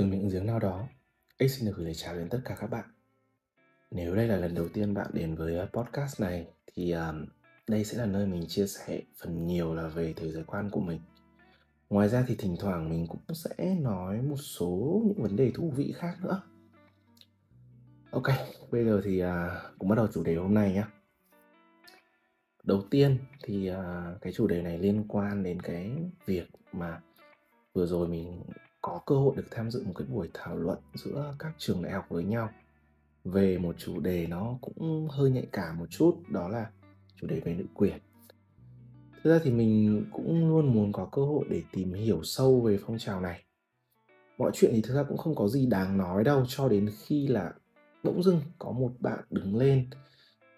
Từ miệng giếng nào đó, X xin được gửi lời chào đến tất cả các bạn. Nếu đây là lần đầu tiên bạn đến với ờ, podcast này thì um, đây sẽ là nơi mình chia sẻ phần nhiều là về thế giới quan của mình. Ngoài ra thì thỉnh thoảng mình cũng sẽ nói một số những vấn đề thú vị khác nữa. Ok, bây giờ thì à, uh, cũng bắt đầu chủ đề hôm nay nhé. Đầu tiên thì uh, cái chủ đề này liên quan đến cái việc mà vừa rồi mình có cơ hội được tham dự một cái buổi thảo luận giữa các trường đại học với nhau. Về một chủ đề nó cũng hơi nhạy cảm một chút, đó là chủ đề về nữ quyền. Thực ra thì mình cũng luôn muốn có cơ hội để tìm hiểu sâu về phong trào này. Mọi chuyện thì thực ra cũng không có gì đáng nói đâu, cho đến khi là bỗng dưng có một bạn đứng lên.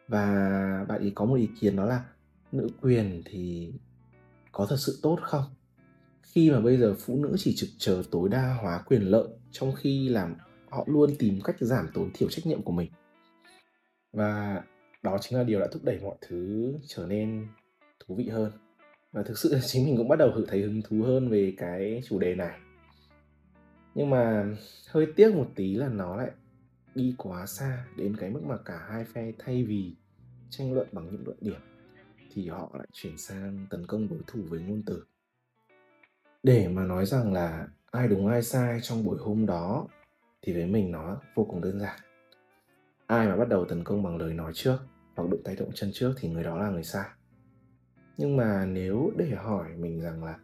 Và bạn ấy có một ý kiến đó là, nữ quyền thì có thật sự tốt không? Khi mà bây giờ phụ nữ chỉ trực chờ tối đa hóa quyền lợi trong khi làm, họ luôn tìm cách giảm tối thiểu trách nhiệm của mình. Và đó chính là điều đã thúc đẩy mọi thứ trở nên thú vị hơn. Và thực sự chính mình cũng bắt đầu thấy hứng thú hơn về cái chủ đề này. Nhưng mà hơi tiếc một tí là nó lại đi quá xa đến cái mức mà cả hai phe thay vì tranh luận bằng những luận điểm thì họ lại chuyển sang tấn công đối thủ với ngôn từ để mà nói rằng là ai đúng ai sai trong buổi hôm đó thì với mình nó vô cùng đơn giản. Ai mà bắt đầu tấn công bằng lời nói trước hoặc động tay động chân trước thì người đó là người sai. Nhưng mà nếu để hỏi mình rằng là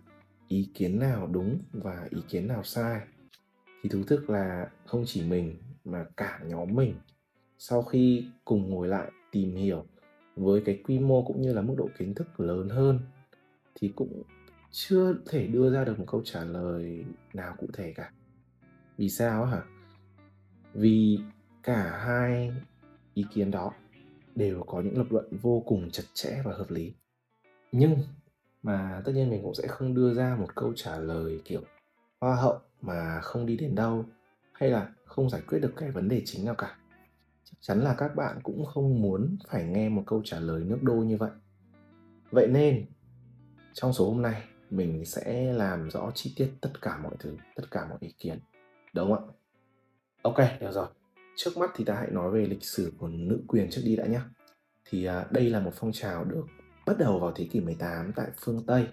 ý kiến nào đúng và ý kiến nào sai, thì thú thực là không chỉ mình mà cả nhóm mình sau khi cùng ngồi lại tìm hiểu với cái quy mô cũng như là mức độ kiến thức lớn hơn thì cũng chưa thể đưa ra được một câu trả lời nào cụ thể cả. Vì sao hả? Vì cả hai ý kiến đó đều có những lập luận vô cùng chặt chẽ và hợp lý. Nhưng mà tất nhiên mình cũng sẽ không đưa ra một câu trả lời kiểu hoa hậu mà không đi đến đâu hay là không giải quyết được cái vấn đề chính nào cả. Chắc chắn là các bạn cũng không muốn phải nghe một câu trả lời nước đôi như vậy. Vậy nên, trong số hôm nay mình sẽ làm rõ chi tiết tất cả mọi thứ, tất cả mọi ý kiến. Đúng không ạ? Ok, được rồi. Trước mắt thì ta hãy nói về lịch sử của nữ quyền trước đi đã nhé. Thì à, đây là một phong trào được bắt đầu vào thế kỷ 18 tại phương Tây,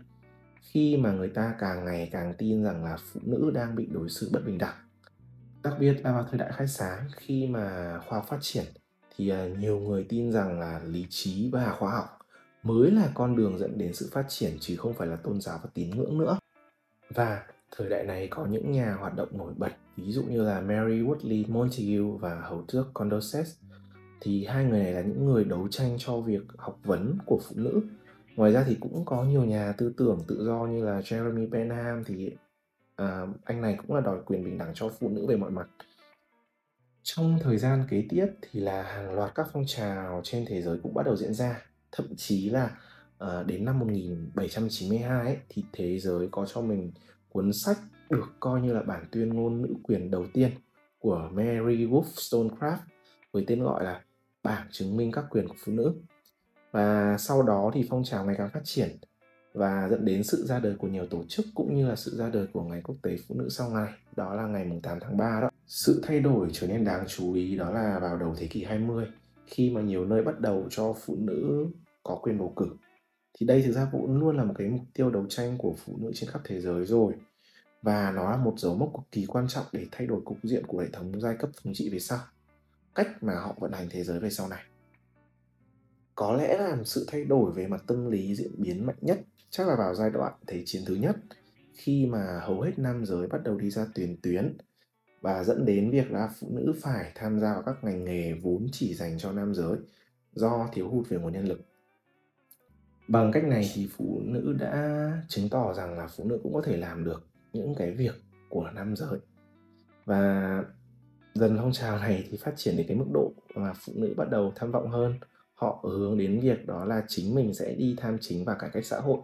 khi mà người ta càng ngày càng tin rằng là phụ nữ đang bị đối xử bất bình đẳng. Đặc biệt là vào thời đại khai sáng, khi mà khoa học phát triển thì à, nhiều người tin rằng là lý trí và khoa học mới là con đường dẫn đến sự phát triển chứ không phải là tôn giáo và tín ngưỡng nữa. Và thời đại này có những nhà hoạt động nổi bật ví dụ như là Mary Woodley Montague và hầu tước Condorcet. Thì hai người này là những người đấu tranh cho việc học vấn của phụ nữ. Ngoài ra thì cũng có nhiều nhà tư tưởng tự do như là Jeremy Bentham thì à, anh này cũng là đòi quyền bình đẳng cho phụ nữ về mọi mặt. Trong thời gian kế tiếp thì là hàng loạt các phong trào trên thế giới cũng bắt đầu diễn ra thậm chí là à, đến năm 1792 ấy, thì thế giới có cho mình cuốn sách được coi như là bản tuyên ngôn nữ quyền đầu tiên của Mary Wollstonecraft với tên gọi là bảng chứng minh các quyền của phụ nữ. Và sau đó thì phong trào ngày càng phát triển và dẫn đến sự ra đời của nhiều tổ chức cũng như là sự ra đời của ngày quốc tế phụ nữ sau này đó là ngày 8 tháng 3 đó. Sự thay đổi trở nên đáng chú ý đó là vào đầu thế kỷ 20 khi mà nhiều nơi bắt đầu cho phụ nữ có quyền bầu cử. Thì đây thực ra cũng luôn là một cái mục tiêu đấu tranh của phụ nữ trên khắp thế giới rồi. Và nó là một dấu mốc cực kỳ quan trọng để thay đổi cục diện của hệ thống giai cấp thống trị về sau, cách mà họ vận hành thế giới về sau này. Có lẽ là sự thay đổi về mặt tâm lý diễn biến mạnh nhất chắc là vào giai đoạn thế chiến thứ nhất, khi mà hầu hết nam giới bắt đầu đi ra tuyến tuyến và dẫn đến việc là phụ nữ phải tham gia vào các ngành nghề vốn chỉ dành cho nam giới do thiếu hụt về nguồn nhân lực bằng cách này thì phụ nữ đã chứng tỏ rằng là phụ nữ cũng có thể làm được những cái việc của nam giới. Và dần phong trào này thì phát triển đến cái mức độ mà phụ nữ bắt đầu tham vọng hơn. Họ hướng đến việc đó là chính mình sẽ đi tham chính và cải cách xã hội.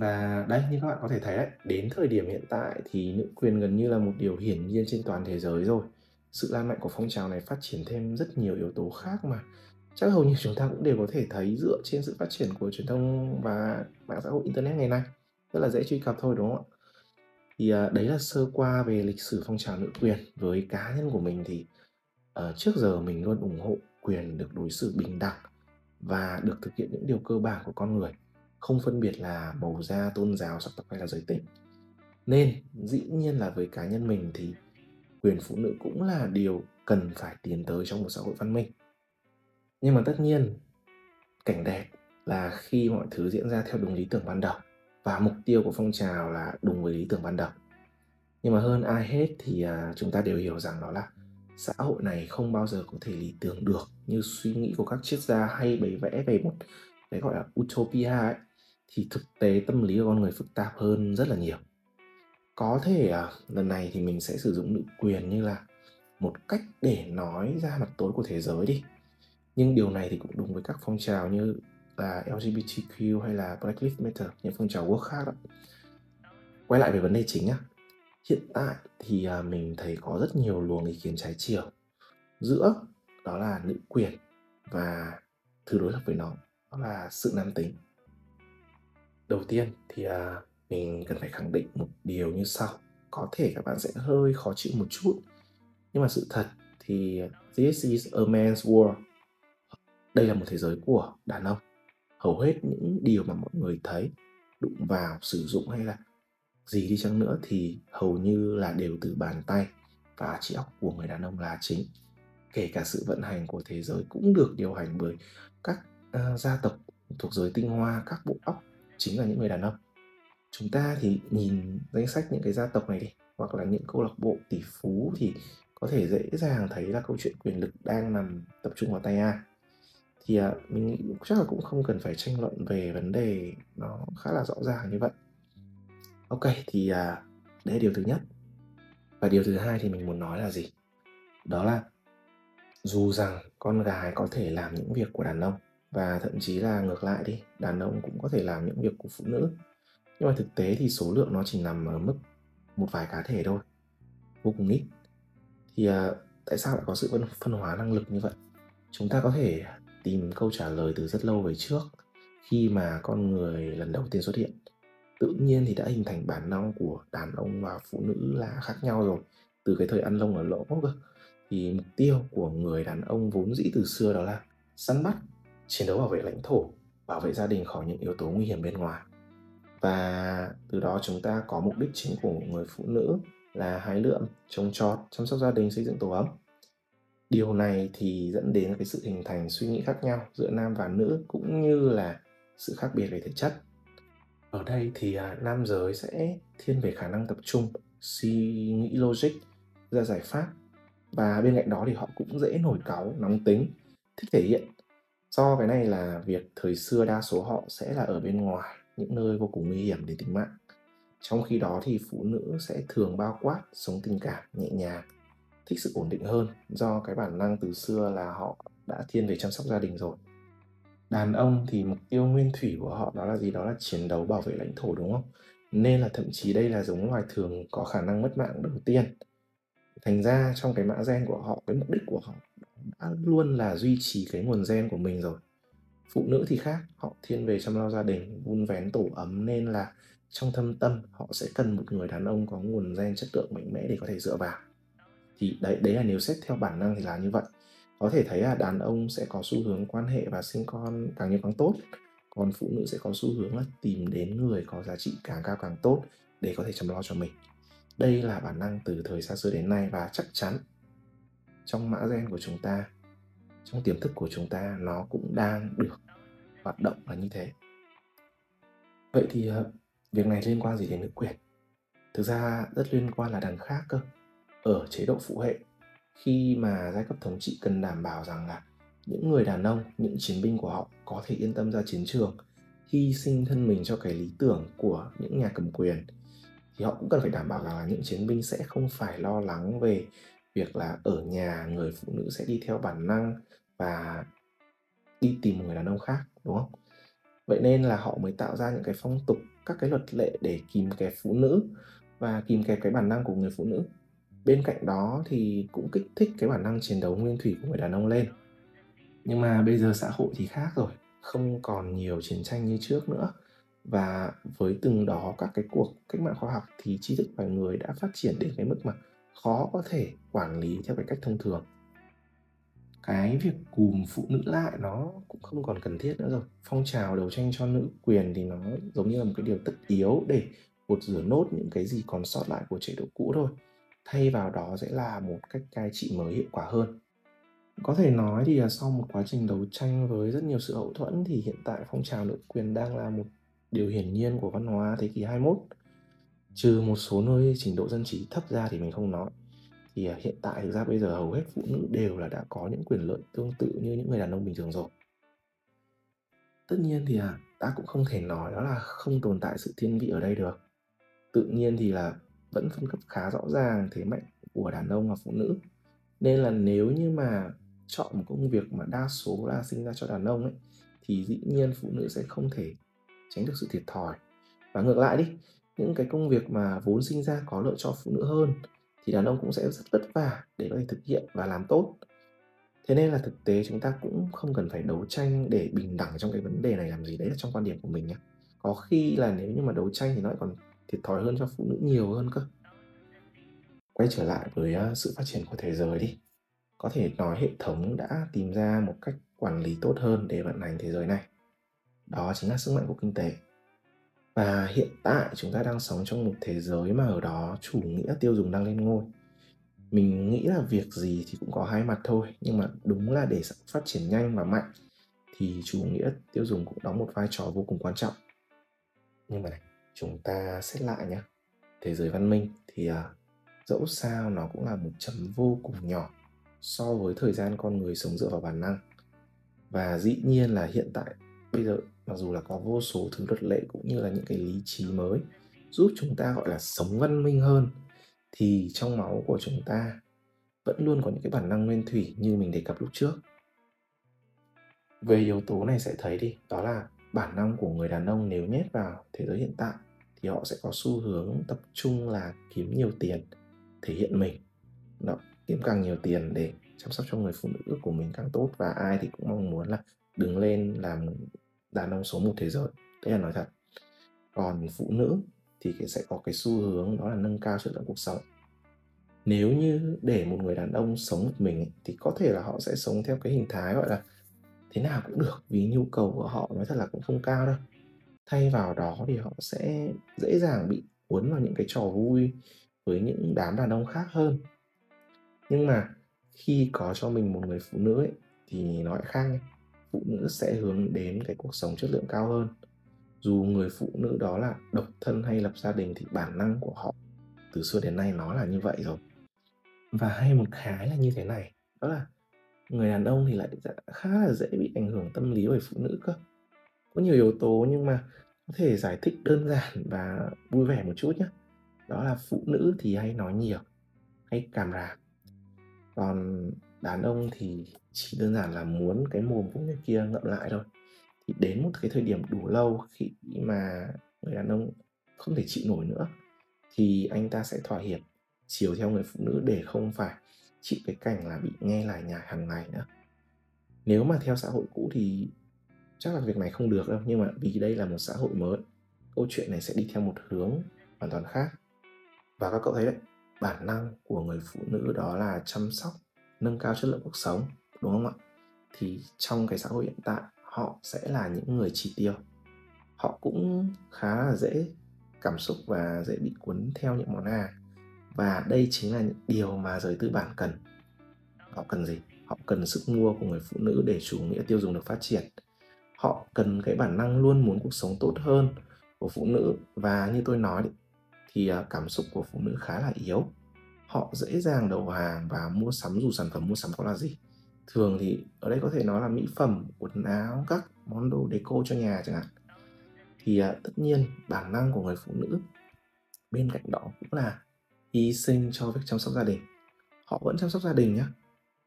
Và đây, như các bạn có thể thấy đấy, đến thời điểm hiện tại thì nữ quyền gần như là một điều hiển nhiên trên toàn thế giới rồi. Sự lan mạnh của phong trào này phát triển thêm rất nhiều yếu tố khác mà chắc hầu như chúng ta cũng đều có thể thấy dựa trên sự phát triển của truyền thông và mạng xã hội internet ngày nay rất là dễ truy cập thôi đúng không ạ Thì, à, đấy là sơ qua về lịch sử phong trào nữ quyền. Với cá nhân của mình thì, ờ, trước giờ mình luôn ủng hộ quyền được đối xử bình đẳng và được thực hiện những điều cơ bản của con người, không phân biệt là màu da, tôn giáo, sắc tộc hay là giới tính. Nên dĩ nhiên là với cá nhân mình thì quyền phụ nữ cũng là điều cần phải tiến tới trong một xã hội văn minh. Nhưng mà tất nhiên, cảnh đẹp là khi mọi thứ diễn ra theo đúng lý tưởng ban đầu và mục tiêu của phong trào là đúng với lý tưởng ban đầu. Nhưng mà hơn ai hết thì à, chúng ta đều hiểu rằng đó là xã hội này không bao giờ có thể lý tưởng được như suy nghĩ của các triết gia hay bày vẽ về một cái gọi là utopia ấy. Thì thực tế tâm lý của con người phức tạp hơn rất là nhiều. Có thể à, lần này thì mình sẽ sử dụng nữ quyền như là một cách để nói ra mặt tối của thế giới đi nhưng điều này thì cũng đúng với các phong trào như là LGBTQ hay là Black Lives Matter, những phong trào quốc khác đó. Quay lại về vấn đề chính á, hiện tại thì à, mình thấy có rất nhiều luồng ý kiến trái chiều giữa đó là nữ quyền và thứ đối lập với nó, đó là sự nam tính. Đầu tiên thì à, mình cần phải khẳng định một điều như sau, có thể các bạn sẽ hơi khó chịu một chút, nhưng mà sự thật thì this is a man's world đây là một thế giới của đàn ông. Hầu hết những điều mà mọi người thấy đụng vào sử dụng hay là gì đi chăng nữa thì hầu như là đều từ bàn tay và trí óc của người đàn ông là chính. Kể cả sự vận hành của thế giới cũng được điều hành bởi các uh, gia tộc thuộc giới tinh hoa các bộ óc chính là những người đàn ông. Chúng ta thì nhìn danh sách những cái gia tộc này đi hoặc là những câu lạc bộ tỷ phú thì có thể dễ dàng thấy là câu chuyện quyền lực đang nằm tập trung vào tay ai thì à, mình nghĩ chắc là cũng không cần phải tranh luận về vấn đề nó khá là rõ ràng như vậy. Ok thì à, đấy là điều thứ nhất. Và điều thứ hai thì mình muốn nói là gì? Đó là dù rằng con gái có thể làm những việc của đàn ông và thậm chí là ngược lại đi đàn ông cũng có thể làm những việc của phụ nữ. Nhưng mà thực tế thì số lượng nó chỉ nằm ở mức một vài cá thể thôi vô cùng ít. Thì à, tại sao lại có sự phân, phân hóa năng lực như vậy? Chúng ta có thể tìm câu trả lời từ rất lâu về trước, khi mà con người lần đầu tiên xuất hiện. Tự nhiên thì đã hình thành bản năng của đàn ông và phụ nữ là khác nhau rồi. Từ cái thời ăn lông ở lỗ cơ, thì mục tiêu của người đàn ông vốn dĩ từ xưa đó là săn bắt, chiến đấu bảo vệ lãnh thổ, bảo vệ gia đình khỏi những yếu tố nguy hiểm bên ngoài. Và từ đó chúng ta có mục đích chính của người phụ nữ là hái lượm, trồng trọt, chăm sóc gia đình, xây dựng tổ ấm điều này thì dẫn đến cái sự hình thành suy nghĩ khác nhau giữa nam và nữ cũng như là sự khác biệt về thể chất. Ở đây thì à, nam giới sẽ thiên về khả năng tập trung suy nghĩ logic ra giải pháp và bên cạnh đó thì họ cũng dễ nổi cáu nóng tính thích thể hiện. Do cái này là việc thời xưa đa số họ sẽ là ở bên ngoài những nơi vô cùng nguy hiểm đến tính mạng. Trong khi đó thì phụ nữ sẽ thường bao quát sống tình cảm nhẹ nhàng thích sự ổn định hơn do cái bản năng từ xưa là họ đã thiên về chăm sóc gia đình rồi. Đàn ông thì mục tiêu nguyên thủy của họ đó là gì? Đó là chiến đấu bảo vệ lãnh thổ, đúng không? Nên là thậm chí đây là giống loài thường có khả năng mất mạng đầu tiên. Thành ra trong cái mã gen của họ, cái mục đích của họ đã luôn là duy trì cái nguồn gen của mình rồi. Phụ nữ thì khác, họ thiên về chăm lo gia đình, vun vén tổ ấm nên là trong thâm tâm họ sẽ cần một người đàn ông có nguồn gen chất lượng mạnh mẽ để có thể dựa vào thì đấy đấy là nếu xét theo bản năng thì là như vậy. Có thể thấy là đàn ông sẽ có xu hướng quan hệ và sinh con càng nhiều càng tốt, còn phụ nữ sẽ có xu hướng là tìm đến người có giá trị càng cao càng tốt để có thể chăm lo cho mình. Đây là bản năng từ thời xa xưa đến nay và chắc chắn trong mã gen của chúng ta, trong tiềm thức của chúng ta nó cũng đang được hoạt động là như thế. Vậy thì ờ, việc này liên quan gì đến nữ quyền? Thực ra rất liên quan là đằng khác cơ ở chế độ phụ hệ. Khi mà giai cấp thống trị cần đảm bảo rằng là những người đàn ông, những chiến binh của họ có thể yên tâm ra chiến trường, hy sinh thân mình cho cái lý tưởng của những nhà cầm quyền, thì họ cũng cần phải đảm bảo rằng là những chiến binh sẽ không phải lo lắng về việc là ở nhà người phụ nữ sẽ đi theo bản năng và đi tìm một người đàn ông khác, đúng không? Vậy nên là họ mới tạo ra những cái phong tục, các cái luật lệ để kìm kẹp phụ nữ và kìm kẹp cái bản năng của người phụ nữ bên cạnh đó thì cũng kích thích cái bản năng chiến đấu nguyên thủy của người đàn ông lên. Nhưng mà bây giờ xã hội thì khác rồi, không còn nhiều chiến tranh như trước nữa. Và với từng đó các cái cuộc cách mạng khoa học thì tri thức loài người đã phát triển đến cái mức mà khó có thể quản lý theo cái cách thông thường. Cái việc cùm phụ nữ lại nó cũng không còn cần thiết nữa rồi. Phong trào đấu tranh cho nữ quyền thì nó giống như là một cái điều tất yếu để gột rửa nốt những cái gì còn sót lại của chế độ cũ thôi thay vào đó sẽ là một cách cai trị mới hiệu quả hơn. Có thể nói thì là sau một quá trình đấu tranh với rất nhiều sự hậu thuẫn thì hiện tại phong trào nữ quyền đang là một điều hiển nhiên của văn hóa thế kỷ 21 trừ một số nơi trình độ dân trí thấp ra thì mình không nói. Thì à, hiện tại thực ra bây giờ hầu hết phụ nữ đều là đã có những quyền lợi tương tự như những người đàn ông bình thường rồi. Tất nhiên thì à, ta cũng không thể nói đó là không tồn tại sự thiên vị ở đây được. Tự nhiên thì là vẫn phân cấp khá rõ ràng thế mạnh của đàn ông và phụ nữ. Nên là nếu như mà chọn một công việc mà đa số là sinh ra cho đàn ông ấy, thì dĩ nhiên phụ nữ sẽ không thể tránh được sự thiệt thòi. Và ngược lại đi, những cái công việc mà vốn sinh ra có lợi cho phụ nữ hơn thì đàn ông cũng sẽ rất vất vả để có thể thực hiện và làm tốt. Thế nên là thực tế chúng ta cũng không cần phải đấu tranh để bình đẳng trong cái vấn đề này, làm gì đấy là trong quan điểm của mình nhé có khi là nếu như mà đấu tranh thì nó lại còn thiệt thòi hơn cho phụ nữ nhiều hơn cơ. Quay trở lại với à, sự phát triển của thế giới đi. Có thể nói hệ thống đã tìm ra một cách quản lý tốt hơn để vận hành thế giới này. Đó chính là sức mạnh của kinh tế. Và hiện tại chúng ta đang sống trong một thế giới mà ở đó chủ nghĩa tiêu dùng đang lên ngôi. Mình nghĩ là việc gì thì cũng có hai mặt thôi, nhưng mà đúng là để phát triển nhanh và mạnh thì chủ nghĩa tiêu dùng cũng đóng một vai trò vô cùng quan trọng. Nhưng mà này chúng ta xét lại nhé thế giới văn minh thì à, dẫu sao nó cũng là một chấm vô cùng nhỏ so với thời gian con người sống dựa vào bản năng. Và dĩ nhiên là hiện tại bây giờ mặc dù là có vô số thứ luật lệ cũng như là những cái lý trí mới giúp chúng ta gọi là sống văn minh hơn thì trong máu của chúng ta vẫn luôn có những cái bản năng nguyên thủy như mình đề cập lúc trước. Về yếu tố này sẽ thấy đi đó là bản năng của người đàn ông nếu nhét vào thế giới hiện tại thì họ sẽ có xu hướng tập trung là kiếm nhiều tiền thể hiện mình. Đó, kiếm càng nhiều tiền để chăm sóc cho người phụ nữ của mình càng tốt và ai thì cũng mong muốn là đứng lên làm đàn ông số một thế giới. Đấy là nói thật. Còn phụ nữ thì sẽ có cái xu hướng đó là nâng cao chất lượng cuộc sống. Nếu như để một người đàn ông sống một mình thì có thể là họ sẽ sống theo cái hình thái gọi là thế nào cũng được vì nhu cầu của họ nói thật là cũng không cao đâu thay vào đó thì họ sẽ dễ dàng bị cuốn vào những cái trò vui với những đám đàn ông khác hơn. Nhưng mà khi có cho mình một người phụ nữ ấy, thì nó lại khác ấy. phụ nữ sẽ hướng đến cái cuộc sống chất lượng cao hơn. Dù người phụ nữ đó là độc thân hay lập gia đình thì bản năng của họ từ xưa đến nay nó là như vậy rồi. Và hay một cái là như thế này đó là người đàn ông thì lại dạ, khá là dễ bị ảnh hưởng tâm lý bởi phụ nữ cơ có nhiều yếu tố nhưng mà có thể giải thích đơn giản và vui vẻ một chút nhé. Đó là phụ nữ thì hay nói nhiều, hay cảm ràm còn đàn ông thì chỉ đơn giản là muốn cái mồm của người kia ngậm lại thôi. Thì đến một cái thời điểm đủ lâu khi mà người đàn ông không thể chịu nổi nữa, thì anh ta sẽ thỏa hiệp, chiều theo người phụ nữ để không phải chịu cái cảnh là bị nghe lại nhải hàng ngày nữa. Nếu mà theo xã hội cũ thì chắc là việc này không được đâu, nhưng mà vì đây là một xã hội mới, câu chuyện này sẽ đi theo một hướng hoàn toàn khác. Và các cậu thấy đấy, bản năng của người phụ nữ đó là chăm sóc, nâng cao chất lượng cuộc sống, đúng không ạ? Thì trong cái xã hội hiện tại, họ sẽ là những người chỉ tiêu. Họ cũng khá là dễ cảm xúc và dễ bị cuốn theo những món hàng và đây chính là những điều mà giới tư bản cần. Họ cần gì? Họ cần sức mua của người phụ nữ để chủ nghĩa tiêu dùng được phát triển họ cần cái bản năng luôn muốn cuộc sống tốt hơn của phụ nữ. Và như tôi nói thì à, cảm xúc của phụ nữ khá là yếu. Họ dễ dàng đầu hàng và mua sắm, dù sản phẩm mua sắm có là gì. Thường thì ở đây có thể nói là mỹ phẩm, quần áo, các món đồ deco cho nhà chẳng hạn. Thì à, tất nhiên bản năng của người phụ nữ bên cạnh đó cũng là hy sinh cho việc chăm sóc gia đình. Họ vẫn chăm sóc gia đình nhé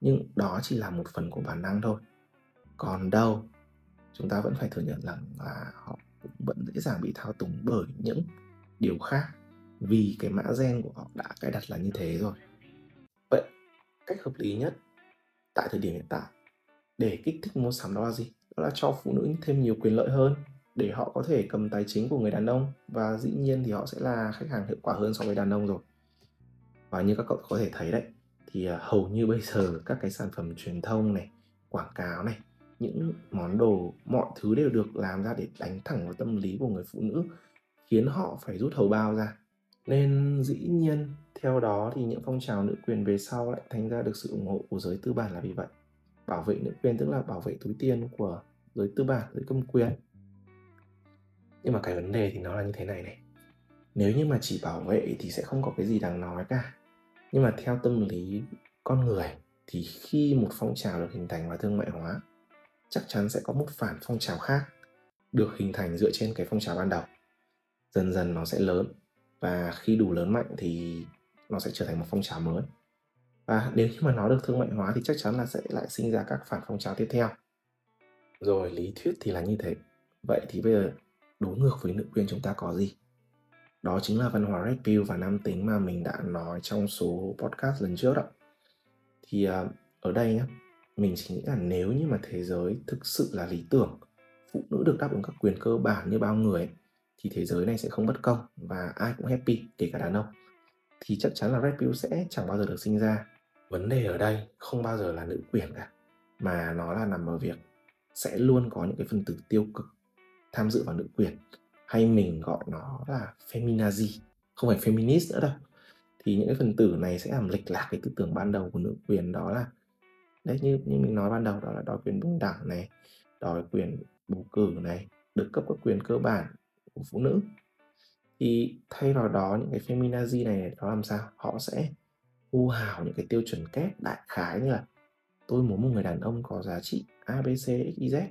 nhưng đó chỉ là một phần của bản năng thôi. Còn đâu chúng ta vẫn phải thừa nhận rằng là họ cũng vẫn dễ dàng bị thao túng bởi những điều khác vì cái mã gen của họ đã cài đặt là như thế rồi. Vậy cách hợp lý nhất tại thời điểm hiện tại để kích thích mua sắm đó là gì? Đó là cho phụ nữ thêm nhiều quyền lợi hơn để họ có thể cầm tài chính của người đàn ông và dĩ nhiên thì họ sẽ là khách hàng hiệu quả hơn so với đàn ông rồi. Và như các cậu có thể thấy đấy, thì à, hầu như bây giờ các cái sản phẩm truyền thông này, quảng cáo này những món đồ, mọi thứ đều được làm ra để đánh thẳng vào tâm lý của người phụ nữ, khiến họ phải rút hầu bao ra. Nên dĩ nhiên, theo đó thì những phong trào nữ quyền về sau lại thành ra được sự ủng hộ của giới tư bản là vì vậy. Bảo vệ nữ quyền tức là bảo vệ túi tiền của giới tư bản, giới công quyền. Nhưng mà cái vấn đề thì nó là như thế này này. Nếu như mà chỉ bảo vệ thì sẽ không có cái gì đáng nói cả. Nhưng mà theo tâm lý con người thì khi một phong trào được hình thành và thương mại hóa chắc chắn sẽ có một phản phong trào khác được hình thành dựa trên cái phong trào ban đầu. Dần dần nó sẽ lớn và khi đủ lớn mạnh thì nó sẽ trở thành một phong trào mới. Và nếu như mà nó được thương mại hóa thì chắc chắn là sẽ lại sinh ra các phản phong trào tiếp theo. Rồi lý thuyết thì là như thế. Vậy thì bây giờ đối ngược với nữ quyền chúng ta có gì? Đó chính là văn hóa red pill và nam tính mà mình đã nói trong số podcast lần trước đó. Thì à, ở đây nhé mình chỉ nghĩ là nếu như mà thế giới thực sự là lý tưởng phụ nữ được đáp ứng các quyền cơ bản như bao người ấy, thì thế giới này sẽ không bất công và ai cũng happy kể cả đàn ông. Thì chắc chắn là red pill sẽ chẳng bao giờ được sinh ra. Vấn đề ở đây không bao giờ là nữ quyền cả mà nó là nằm ở việc sẽ luôn có những cái phần tử tiêu cực tham dự vào nữ quyền hay mình gọi nó là feminazi không phải feminist nữa đâu. Thì những cái phần tử này sẽ làm lệch lạc cái tư tưởng ban đầu của nữ quyền đó là đấy, như như mình nói ban đầu đó là đòi quyền bình đẳng này đòi quyền bầu cử này, được cấp các quyền cơ bản của phụ nữ. Thì thay vào đó, những cái feminazi này nó làm sao? Họ sẽ hô hào những cái tiêu chuẩn kép đại khái như là, tôi muốn một người đàn ông có giá trị abc xyz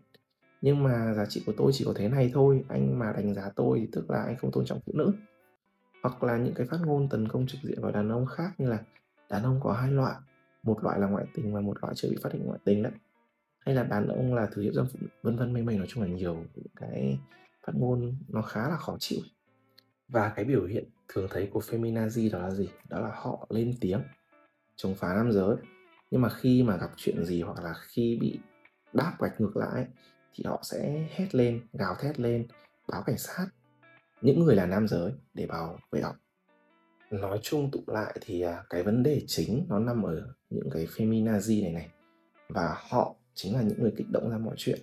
nhưng mà giá trị của tôi chỉ có thế này thôi, anh mà đánh giá tôi thì tức là anh không tôn trọng phụ nữ. Hoặc là những cái phát ngôn tấn công trực diện vào đàn ông khác như là, đàn ông có hai loại một loại là ngoại tình và một loại chưa bị phát hiện ngoại tình đấy. Hay là đàn ông là thử hiếp dâm phụ, vân vân mây mây, nói chung là nhiều cái phát ngôn nó khá là khó chịu. Và cái biểu hiện thường thấy của feminazi đó là gì? Đó là họ lên tiếng, chống phá nam giới. Nhưng mà khi mà gặp chuyện gì hoặc là khi bị đáp gạch ngược lại thì họ sẽ hét lên, gào thét lên, báo cảnh sát. Những người là nam giới để bảo vệ họ nói chung tụ lại thì à, cái vấn đề chính nó nằm ở những cái feminazi này này và họ chính là những người kích động ra mọi chuyện.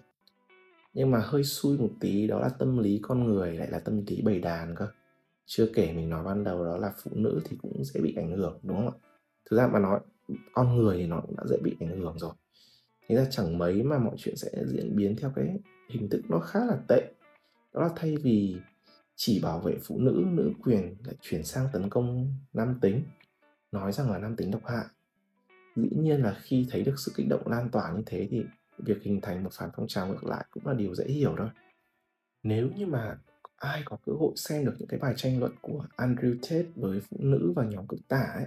Nhưng mà hơi xui một tí đó là tâm lý con người lại là tâm lý bầy đàn cơ. Chưa kể mình nói ban đầu đó là phụ nữ thì cũng dễ bị ảnh hưởng đúng không ạ? Thực ra mà nói con người thì nó cũng đã dễ bị ảnh hưởng rồi. Thế ra chẳng mấy mà mọi chuyện sẽ diễn biến theo cái hình thức nó khá là tệ. Đó là thay vì chỉ bảo vệ phụ nữ nữ quyền lại chuyển sang tấn công nam tính. Nói rằng là nam tính độc hại. Dĩ nhiên là khi thấy được sự kích động lan tỏa như thế thì việc hình thành một phản phong trào ngược lại cũng là điều dễ hiểu thôi. Nếu như mà ai có cơ hội xem được những cái bài tranh luận của Andrew Tate với phụ nữ và nhóm cực tả ấy,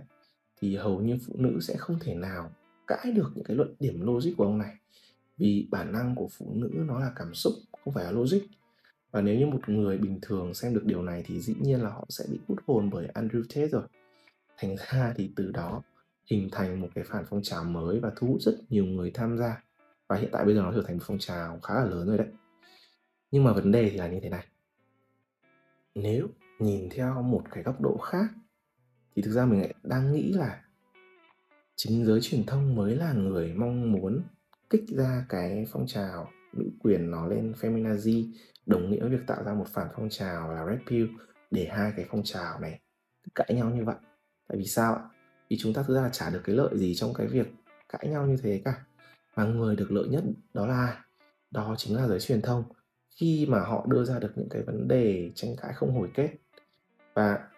thì hầu như phụ nữ sẽ không thể nào cãi được những cái luận điểm logic của ông này. Vì bản năng của phụ nữ nó là cảm xúc, không phải là logic và nếu như một người bình thường xem được điều này thì dĩ nhiên là họ sẽ bị hút hồn bởi Andrew Tate rồi. Thành ra thì từ đó hình thành một cái phản phong trào mới và thu hút rất nhiều người tham gia. Và hiện tại bây giờ nó trở thành một phong trào khá là lớn rồi đấy. Nhưng mà vấn đề thì là như thế này. Nếu nhìn theo một cái góc độ khác, thì thực ra mình lại đang nghĩ là chính giới truyền thông mới là người mong muốn kích ra cái phong trào nữ quyền nó lên feminazi, đồng nghĩa với việc tạo ra một phản phong trào là red pill để hai cái phong trào này cãi nhau như vậy. Tại vì sao ạ? Vì chúng ta thực ra là chả được cái lợi gì trong cái việc cãi nhau như thế cả. Mà người được lợi nhất đó là đó chính là giới truyền thông. Khi mà họ đưa ra được những cái vấn đề tranh cãi không hồi kết, và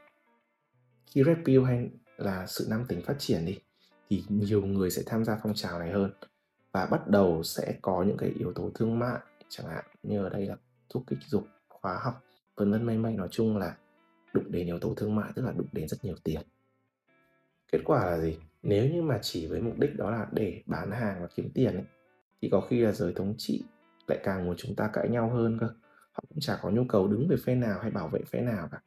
khi red pill hay là sự nam tính phát triển đi, thì nhiều người sẽ tham gia phong trào này hơn và bắt đầu sẽ có những cái yếu tố thương mại chẳng hạn như ở đây là thuốc kích dục khóa học vân vân may may nói chung là đụng đến yếu tố thương mại tức là đụng đến rất nhiều tiền. Kết quả là gì? Nếu như mà chỉ với mục đích đó là để bán hàng và kiếm tiền ấy, thì có khi là giới thống trị lại càng muốn chúng ta cãi nhau hơn cơ. Họ cũng chả có nhu cầu đứng về phe nào hay bảo vệ phe nào cả.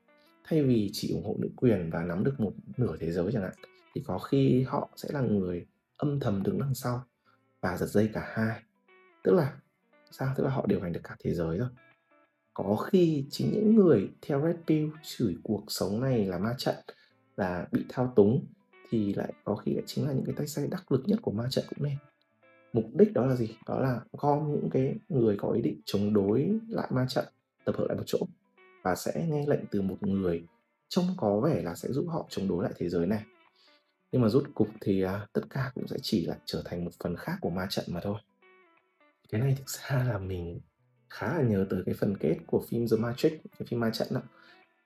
Thay vì chỉ ủng hộ nữ quyền và nắm được một nửa thế giới chẳng hạn thì có khi họ sẽ là người âm thầm đứng đằng sau và giật dây cả hai tức là sao tức là họ điều hành được cả thế giới rồi có khi chính những người theo Red Pill chửi cuộc sống này là ma trận, là bị thao túng thì lại có khi lại chính là những cái tay sai đắc lực nhất của ma trận cũng nên. Mục đích đó là gì? Đó là gom những cái người có ý định chống đối lại ma trận tập hợp lại một chỗ và sẽ nghe lệnh từ một người trông có vẻ là sẽ giúp họ chống đối lại thế giới này. Nhưng mà rút cục thì à, tất cả cũng sẽ chỉ là trở thành một phần khác của ma trận mà thôi. Cái này thực ra là mình khá là nhớ tới cái phần kết của phim The Matrix, cái phim ma trận đó.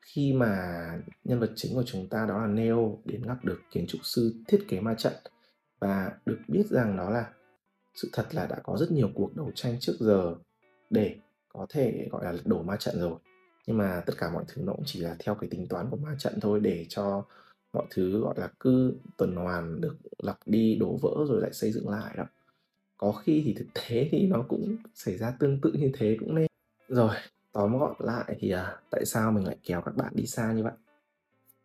Khi mà nhân vật chính của chúng ta đó là Neo đến gặp được kiến trúc sư thiết kế ma trận và được biết rằng nó là sự thật là đã có rất nhiều cuộc đấu tranh trước giờ để có thể gọi là đổ ma trận rồi nhưng mà tất cả mọi thứ nó cũng chỉ là theo cái tính toán của ma trận thôi để cho mọi thứ gọi là cứ tuần hoàn được lặp đi đổ vỡ rồi lại xây dựng lại đó. Có khi thì thực tế thì nó cũng xảy ra tương tự như thế cũng nên. Rồi tóm gọn lại thì à, tại sao mình lại kéo các bạn đi xa như vậy?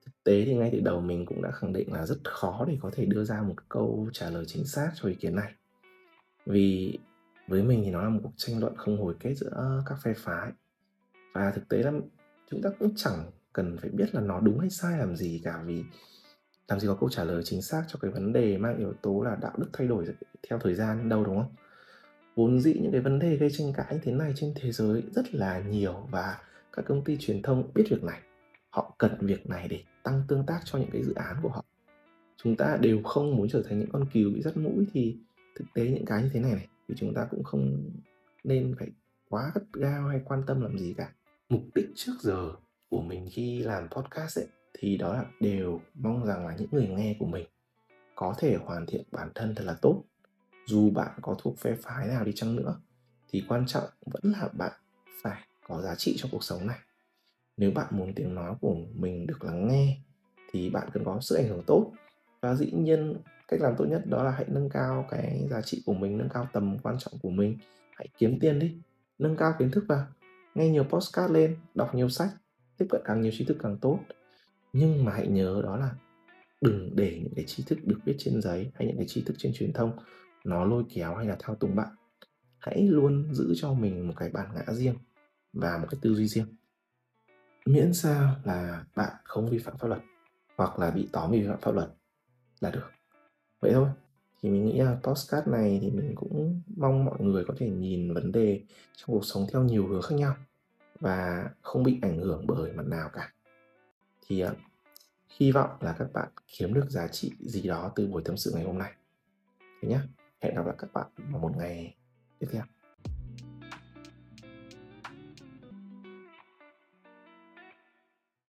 Thực tế thì ngay từ đầu mình cũng đã khẳng định là rất khó để có thể đưa ra một câu trả lời chính xác cho ý kiến này. Vì với mình thì nó là một cuộc tranh luận không hồi kết giữa các phe phái. Và thực tế là chúng ta cũng chẳng cần phải biết là nó đúng hay sai, làm gì cả, vì làm gì có câu trả lời chính xác cho cái vấn đề mang yếu tố là đạo đức thay đổi theo thời gian đâu, đúng không? Vốn dĩ những cái vấn đề gây tranh cãi như thế này trên thế giới rất là nhiều và các công ty truyền thông biết việc này. Họ cần việc này để tăng tương tác cho những cái dự án của họ. Chúng ta đều không muốn trở thành những con cừu bị dắt mũi thì thực tế những cái như thế này này, thì chúng ta cũng không nên phải quá gắt gao hay quan tâm làm gì cả. Mục đích trước giờ của mình khi làm podcast ấy, thì đó là đều mong rằng là những người nghe của mình có thể hoàn thiện bản thân thật là tốt. Dù bạn có thuộc phe phái nào đi chăng nữa, thì quan trọng vẫn là bạn phải có giá trị trong cuộc sống này. Nếu bạn muốn tiếng nói của mình được lắng nghe, thì bạn cần có sự ảnh hưởng tốt. Và dĩ nhiên, cách làm tốt nhất đó là hãy nâng cao cái giá trị của mình, nâng cao tầm quan trọng của mình. Hãy kiếm tiền đi, nâng cao kiến thức vào, nghe nhiều postcard lên, đọc nhiều sách tiếp cận càng nhiều tri thức càng tốt. Nhưng mà hãy nhớ đó là đừng để những cái tri thức được viết trên giấy hay những cái tri thức trên truyền thông nó lôi kéo hay là thao túng bạn. Hãy luôn giữ cho mình một cái bản ngã riêng và một cái tư duy riêng. Miễn sao là bạn không vi phạm pháp luật hoặc là bị tóm vì vi phạm pháp luật là được. Vậy thôi, thì mình nghĩ là postcard này thì mình cũng mong mọi người có thể nhìn vấn đề trong cuộc sống theo nhiều hướng khác nhau và không bị ảnh hưởng bởi mặt nào cả. Thì uh, hy vọng là các bạn kiếm được giá trị gì đó từ buổi tâm sự ngày hôm nay. Thế nhé hẹn gặp lại các bạn vào một ngày tiếp theo.